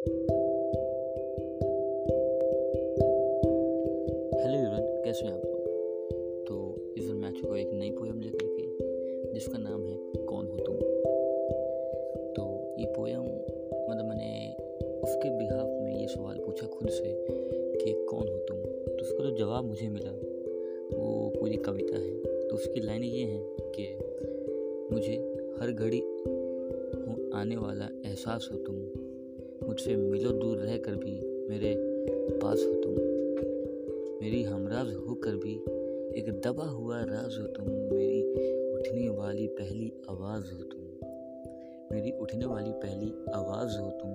Hello everyone कैसे हैं आप लोग? तो इस बार मैं चुका एक नई पोएम लेकर के, जिसका नाम है कौन हो तुम? तो ये पोएम मतलब मैंने उसके बिहाफ में ये सवाल पूछा खुद से कि कौन हो तुम? तो उसका जो जवाब मुझे मिला, वो पूरी कविता है। तो उसकी लाइन ये है कि मुझे हर घड़ी आने वाला एहसास हो तुम। मुझसे मिलो दूर रह कर भी मेरे पास हो तुम मेरी हमराज होकर भी एक दबा हुआ राज हो तुम मेरी उठने वाली पहली आवाज़ हो तुम मेरी उठने वाली पहली आवाज़ हो तुम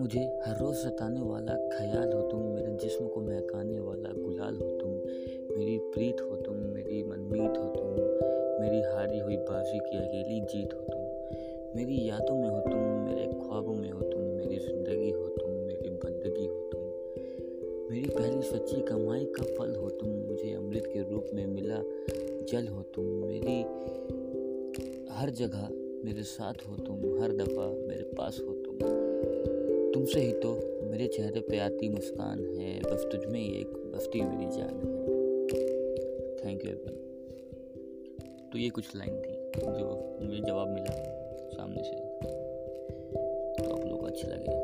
मुझे हर रोज़ सताने वाला ख्याल हो तुम मेरे जिस्म को महकाने वाला गुलाल हो तुम मेरी प्रीत हो तुम मेरी मनमीत हो तुम मेरी हारी हुई बाजी की अकेली जीत हो तुम मेरी यादों में हो तुम ख्वाबों में हो तुम, मेरी ज़िंदगी हो तुम, मेरी बंदगी हो तुम, मेरी पहली सच्ची कमाई का फल हो तुम, मुझे अमृत के रूप में मिला जल हो तुम, मेरी हर जगह मेरे साथ हो तुम, हर दफ़ा मेरे पास हो तुम। तुमसे ही तो मेरे चेहरे पे आती मुस्कान है, बस तुझ में ही एक बस्ती मेरी जान है। थैंक यू एवरीवन तो ये कुछ लाइन थी जो मुझे जवाब मिला सामने से। अच्छी लगे।